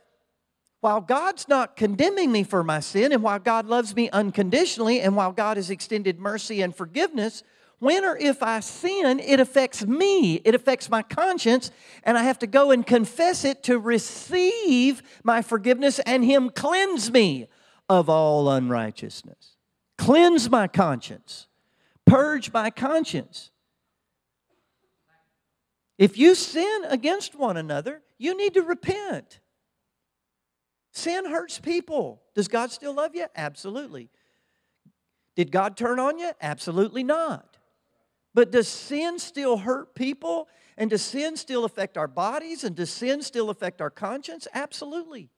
while God's not condemning me for my sin, and while God loves me unconditionally, and while God has extended mercy and forgiveness, when or if I sin, it affects me, it affects my conscience, and I have to go and confess it to receive my forgiveness and Him cleanse me of all unrighteousness. Cleanse my conscience, purge my conscience. If you sin against one another, you need to repent. Sin hurts people. Does God still love you? Absolutely. Did God turn on you? Absolutely not. But does sin still hurt people? And does sin still affect our bodies? And does sin still affect our conscience? Absolutely.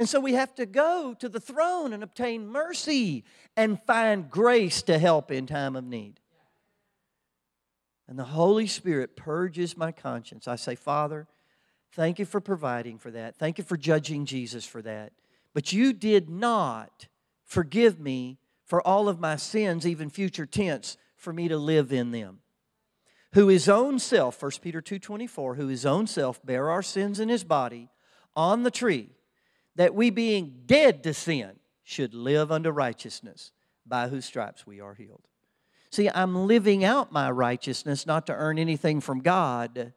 And so we have to go to the throne and obtain mercy and find grace to help in time of need. And the Holy Spirit purges my conscience. I say, Father, thank you for providing for that. Thank you for judging Jesus for that. But you did not forgive me for all of my sins, even future tense, for me to live in them. Who his own self, 1 Peter 2:24, who his own self bare our sins in his body on the tree, that we being dead to sin should live unto righteousness, by whose stripes we are healed. See, I'm living out my righteousness not to earn anything from God,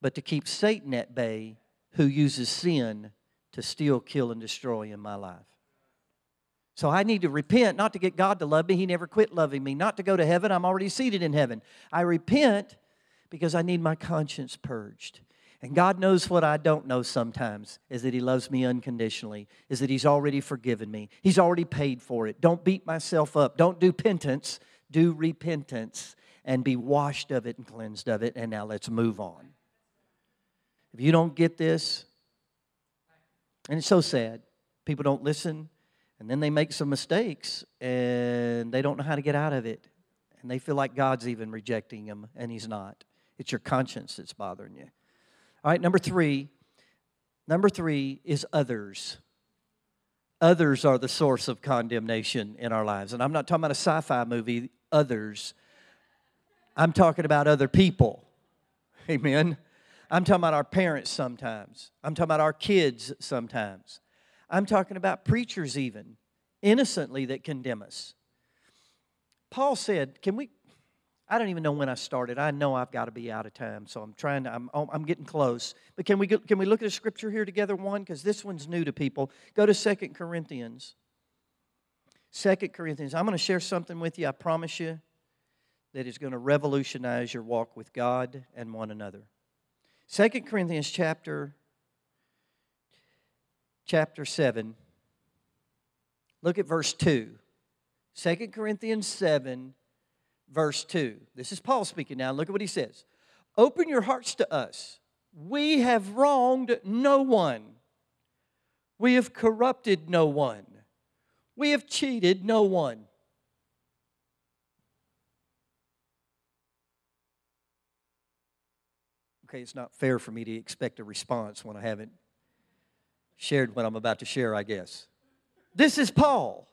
but to keep Satan at bay, who uses sin to steal, kill, and destroy in my life. So I need to repent, not to get God to love me. He never quit loving me. Not to go to heaven. I'm already seated in heaven. I repent because I need my conscience purged. And God knows what I don't know sometimes is that He loves me unconditionally, is that He's already forgiven me. He's already paid for it. Don't beat myself up. Don't do penance. Do repentance and be washed of it and cleansed of it. And now let's move on. If you don't get this, and it's so sad, people don't listen, and then they make some mistakes and they don't know how to get out of it. And they feel like God's even rejecting them, and He's not. It's your conscience that's bothering you. All right, number three. Number three is others. Others are the source of condemnation in our lives. And I'm not talking about a sci fi movie, others. I'm talking about other people. Amen. I'm talking about our parents sometimes. I'm talking about our kids sometimes. I'm talking about preachers, even innocently, that condemn us. Paul said, Can we? I don't even know when I started. I know I've got to be out of time, so I'm trying to, I'm, I'm getting close. But can we, can we look at a scripture here together, one? Because this one's new to people. Go to Second Corinthians. Second Corinthians. I'm going to share something with you, I promise you, that is going to revolutionize your walk with God and one another. Second Corinthians chapter chapter 7. Look at verse 2. 2 Corinthians 7, verse 2. This is Paul speaking now. Look at what he says. Open your hearts to us. We have wronged no one. We have corrupted no one. We have cheated no one. Okay, it's not fair for me to expect a response when I haven't shared what I'm about to share, I guess. This is Paul.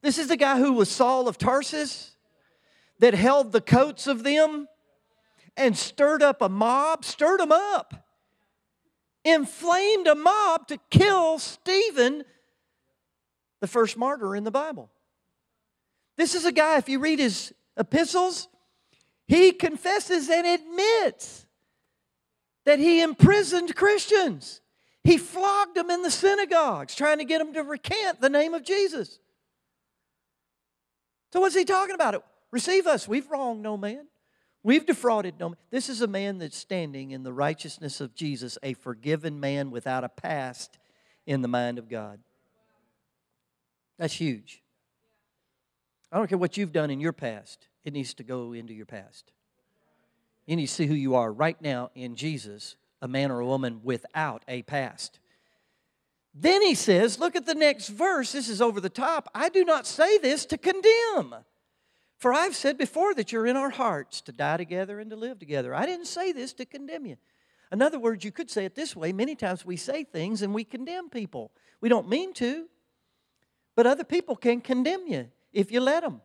This is the guy who was Saul of Tarsus that held the coats of them and stirred up a mob, stirred them up, inflamed a mob to kill Stephen, the first martyr in the Bible. This is a guy, if you read his epistles, he confesses and admits that he imprisoned Christians. He flogged them in the synagogues, trying to get them to recant the name of Jesus. So, what's he talking about? Receive us. We've wronged no man. We've defrauded no man. This is a man that's standing in the righteousness of Jesus, a forgiven man without a past in the mind of God. That's huge. I don't care what you've done in your past, it needs to go into your past. You need to see who you are right now in Jesus, a man or a woman without a past. Then he says, look at the next verse. This is over the top. I do not say this to condemn. For I've said before that you're in our hearts to die together and to live together. I didn't say this to condemn you. In other words, you could say it this way many times we say things and we condemn people. We don't mean to, but other people can condemn you if you let them.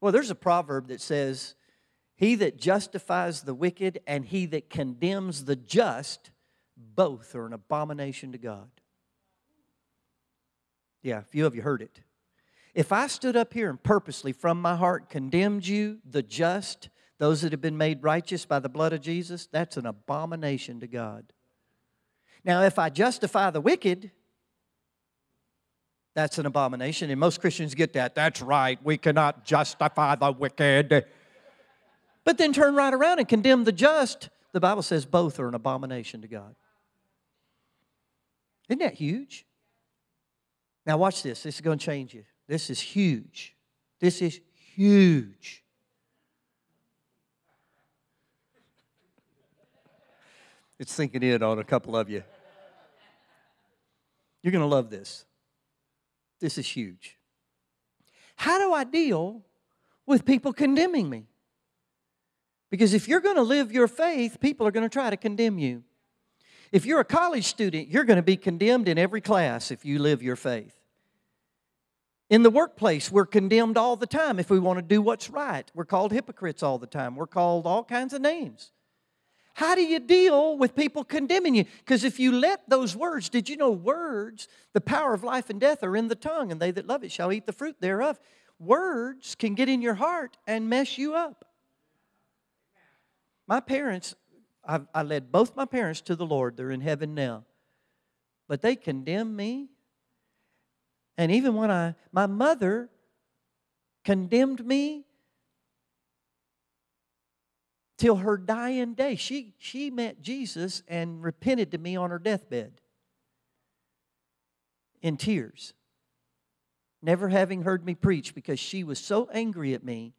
Well, there's a proverb that says, He that justifies the wicked and he that condemns the just both are an abomination to God. Yeah, a few of you heard it. If I stood up here and purposely from my heart condemned you, the just, those that have been made righteous by the blood of Jesus, that's an abomination to God. Now, if I justify the wicked, that's an abomination. And most Christians get that. That's right. We cannot justify the wicked. But then turn right around and condemn the just. The Bible says both are an abomination to God. Isn't that huge? Now, watch this. This is going to change you. This is huge. This is huge. It's sinking in on a couple of you. You're going to love this. This is huge. How do I deal with people condemning me? Because if you're going to live your faith, people are going to try to condemn you. If you're a college student, you're going to be condemned in every class if you live your faith. In the workplace, we're condemned all the time if we want to do what's right. We're called hypocrites all the time. We're called all kinds of names. How do you deal with people condemning you? Because if you let those words, did you know words, the power of life and death are in the tongue, and they that love it shall eat the fruit thereof? Words can get in your heart and mess you up. My parents I, I led both my parents to the Lord. They're in heaven now. But they condemned me. And even when I, my mother condemned me till her dying day. She, she met Jesus and repented to me on her deathbed in tears, never having heard me preach because she was so angry at me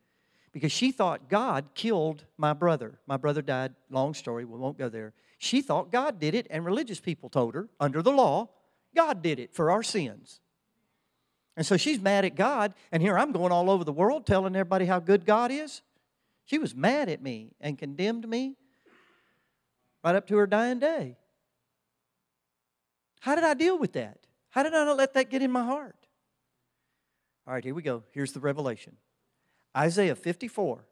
because she thought God killed my brother. My brother died, long story, we won't go there. She thought God did it, and religious people told her, under the law, God did it for our sins. And so she's mad at God, and here I'm going all over the world telling everybody how good God is. She was mad at me and condemned me right up to her dying day. How did I deal with that? How did I not let that get in my heart? All right, here we go. Here's the revelation. Isaiah 54.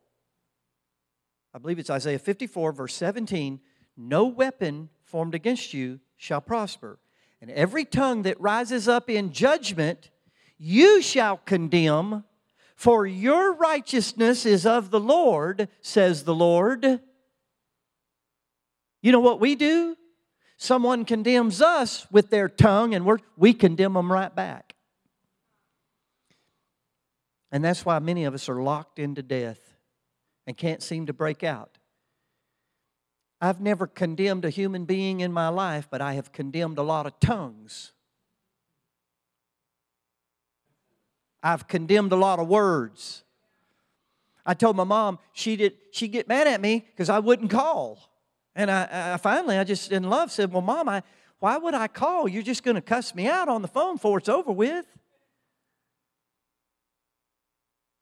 I believe it's Isaiah 54, verse 17. No weapon formed against you shall prosper. And every tongue that rises up in judgment, you shall condemn. For your righteousness is of the Lord, says the Lord. You know what we do? Someone condemns us with their tongue, and we condemn them right back. And that's why many of us are locked into death and can't seem to break out. I've never condemned a human being in my life, but I have condemned a lot of tongues. I've condemned a lot of words. I told my mom she did she'd get mad at me because I wouldn't call. And I, I, finally I just in love said, Well, mom, I why would I call? You're just gonna cuss me out on the phone before it's over with.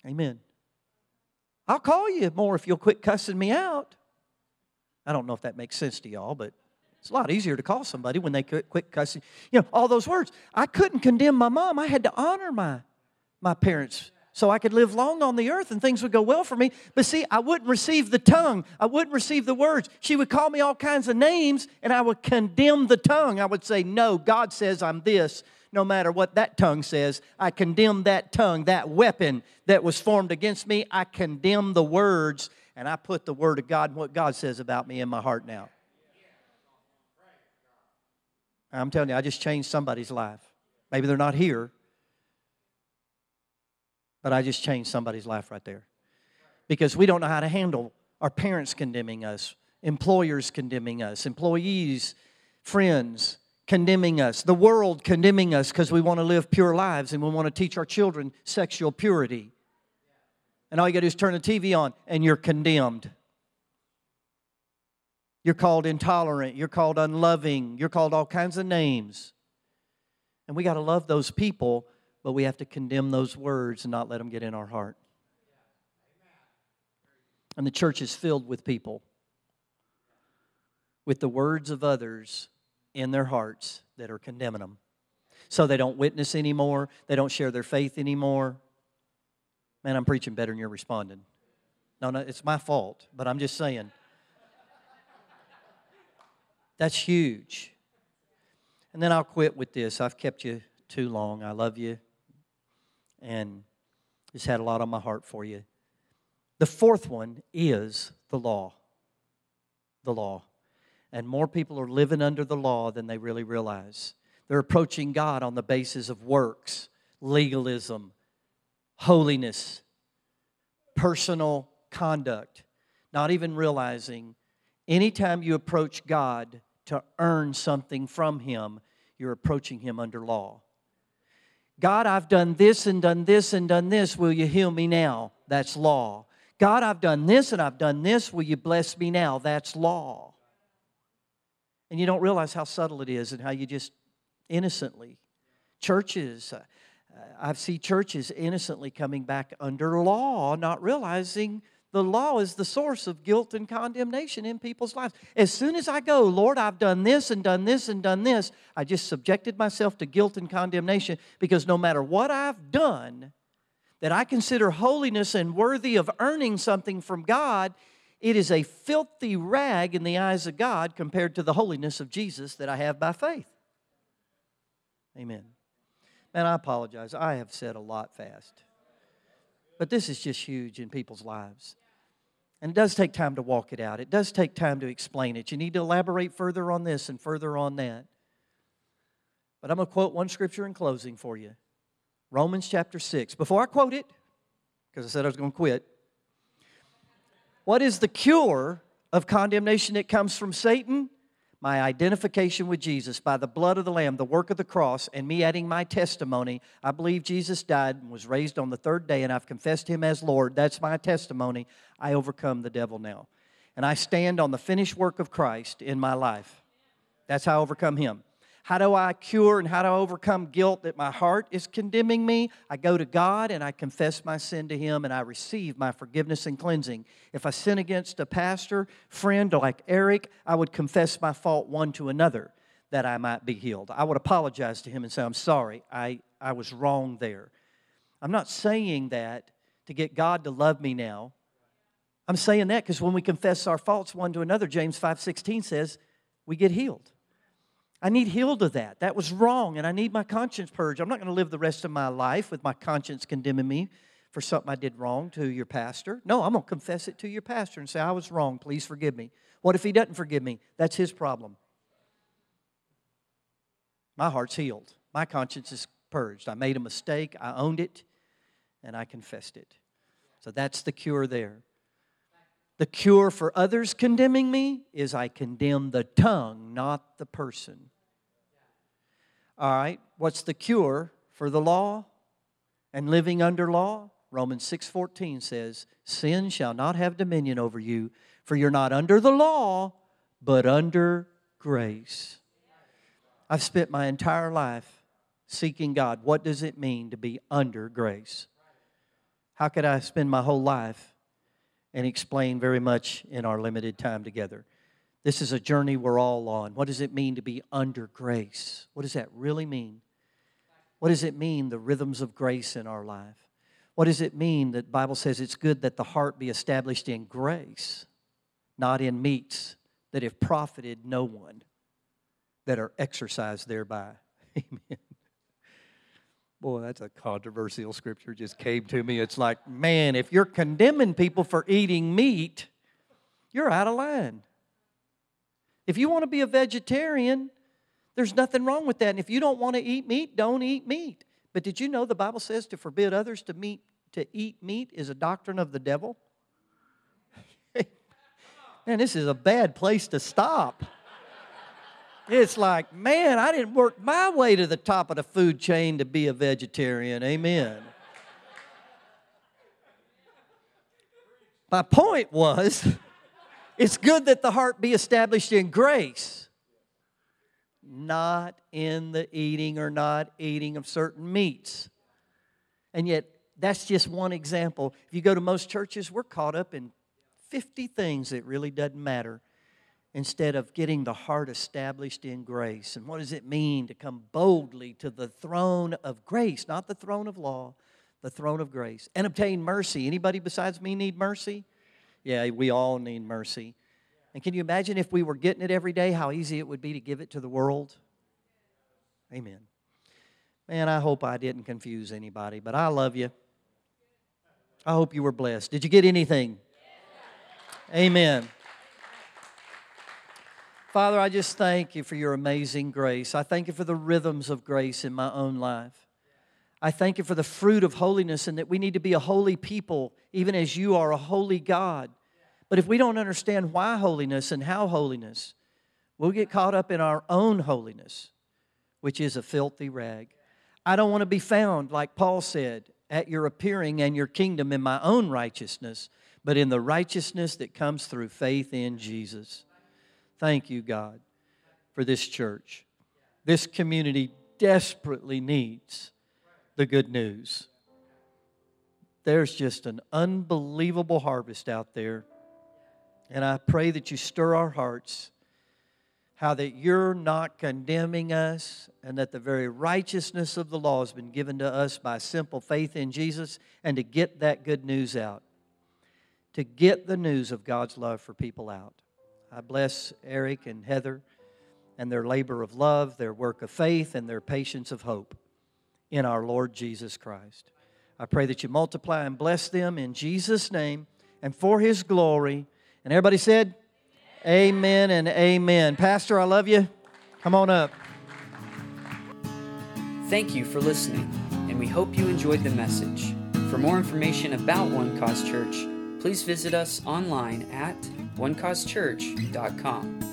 Amen. I'll call you more if you'll quit cussing me out. I don't know if that makes sense to y'all, but it's a lot easier to call somebody when they quit cussing. You know, all those words. I couldn't condemn my mom. I had to honor my, my parents so I could live long on the earth and things would go well for me. But see, I wouldn't receive the tongue. I wouldn't receive the words. She would call me all kinds of names and I would condemn the tongue. I would say, No, God says I'm this no matter what that tongue says. I condemn that tongue, that weapon that was formed against me. I condemn the words, and I put the word of God and what God says about me in my heart now. I'm telling you, I just changed somebody's life. Maybe they're not here, but I just changed somebody's life right there. Because we don't know how to handle our parents condemning us, employers condemning us, employees, friends condemning us, the world condemning us because we want to live pure lives and we want to teach our children sexual purity. And all you got to do is turn the TV on and you're condemned. You're called intolerant. You're called unloving. You're called all kinds of names. And we got to love those people, but we have to condemn those words and not let them get in our heart. And the church is filled with people with the words of others in their hearts that are condemning them. So they don't witness anymore, they don't share their faith anymore. Man, I'm preaching better than you're responding. No, no, it's my fault, but I'm just saying. That's huge. And then I'll quit with this. I've kept you too long. I love you and just had a lot on my heart for you. The fourth one is the law. The law. And more people are living under the law than they really realize. They're approaching God on the basis of works, legalism, holiness, personal conduct, not even realizing anytime you approach God to earn something from Him, you're approaching Him under law. God, I've done this and done this and done this. Will you heal me now? That's law. God, I've done this and I've done this. Will you bless me now? That's law. And you don't realize how subtle it is and how you just innocently, churches, uh, I see churches innocently coming back under law, not realizing the law is the source of guilt and condemnation in people's lives. As soon as I go, Lord, I've done this and done this and done this, I just subjected myself to guilt and condemnation because no matter what I've done that I consider holiness and worthy of earning something from God, it is a filthy rag in the eyes of God compared to the holiness of Jesus that I have by faith. Amen. Man, I apologize. I have said a lot fast. But this is just huge in people's lives. And it does take time to walk it out, it does take time to explain it. You need to elaborate further on this and further on that. But I'm going to quote one scripture in closing for you Romans chapter 6. Before I quote it, because I said I was going to quit, what is the cure of condemnation that comes from Satan? My identification with Jesus by the blood of the Lamb, the work of the cross, and me adding my testimony. I believe Jesus died and was raised on the third day, and I've confessed him as Lord. That's my testimony. I overcome the devil now. And I stand on the finished work of Christ in my life. That's how I overcome him. How do I cure and how do I overcome guilt that my heart is condemning me? I go to God and I confess my sin to Him and I receive my forgiveness and cleansing. If I sin against a pastor, friend, like Eric, I would confess my fault one to another that I might be healed. I would apologize to him and say, I'm sorry, I, I was wrong there. I'm not saying that to get God to love me now. I'm saying that because when we confess our faults one to another, James 5:16 says, we get healed. I need healed of that. That was wrong, and I need my conscience purged. I'm not going to live the rest of my life with my conscience condemning me for something I did wrong to your pastor. No, I'm going to confess it to your pastor and say, I was wrong. Please forgive me. What if he doesn't forgive me? That's his problem. My heart's healed. My conscience is purged. I made a mistake. I owned it, and I confessed it. So that's the cure there. The cure for others condemning me is I condemn the tongue, not the person. All right, what's the cure for the law and living under law? Romans 6:14 says, "Sin shall not have dominion over you, for you're not under the law, but under grace." I've spent my entire life seeking God. What does it mean to be under grace? How could I spend my whole life and explain very much in our limited time together. This is a journey we're all on. What does it mean to be under grace? What does that really mean? What does it mean, the rhythms of grace in our life? What does it mean that Bible says it's good that the heart be established in grace, not in meats that have profited no one, that are exercised thereby? Amen. Boy, that's a controversial scripture just came to me. It's like, man, if you're condemning people for eating meat, you're out of line. If you want to be a vegetarian, there's nothing wrong with that. And if you don't want to eat meat, don't eat meat. But did you know the Bible says to forbid others to meet to eat meat is a doctrine of the devil? man, this is a bad place to stop. It's like, man, I didn't work my way to the top of the food chain to be a vegetarian. Amen. My point was, it's good that the heart be established in grace, not in the eating or not eating of certain meats. And yet, that's just one example. If you go to most churches, we're caught up in 50 things that really doesn't matter instead of getting the heart established in grace. And what does it mean to come boldly to the throne of grace, not the throne of law, the throne of grace, and obtain mercy? Anybody besides me need mercy? Yeah, we all need mercy. And can you imagine if we were getting it every day, how easy it would be to give it to the world? Amen. Man, I hope I didn't confuse anybody, but I love you. I hope you were blessed. Did you get anything? Amen. Father, I just thank you for your amazing grace. I thank you for the rhythms of grace in my own life. I thank you for the fruit of holiness and that we need to be a holy people, even as you are a holy God. But if we don't understand why holiness and how holiness, we'll get caught up in our own holiness, which is a filthy rag. I don't want to be found, like Paul said, at your appearing and your kingdom in my own righteousness, but in the righteousness that comes through faith in Jesus. Thank you, God, for this church. This community desperately needs the good news. There's just an unbelievable harvest out there. And I pray that you stir our hearts, how that you're not condemning us, and that the very righteousness of the law has been given to us by simple faith in Jesus, and to get that good news out, to get the news of God's love for people out. I bless Eric and Heather and their labor of love, their work of faith, and their patience of hope in our Lord Jesus Christ. I pray that you multiply and bless them in Jesus' name and for his glory. And everybody said, Amen and amen. Pastor, I love you. Come on up. Thank you for listening, and we hope you enjoyed the message. For more information about One Cause Church, please visit us online at onecausechurch.com.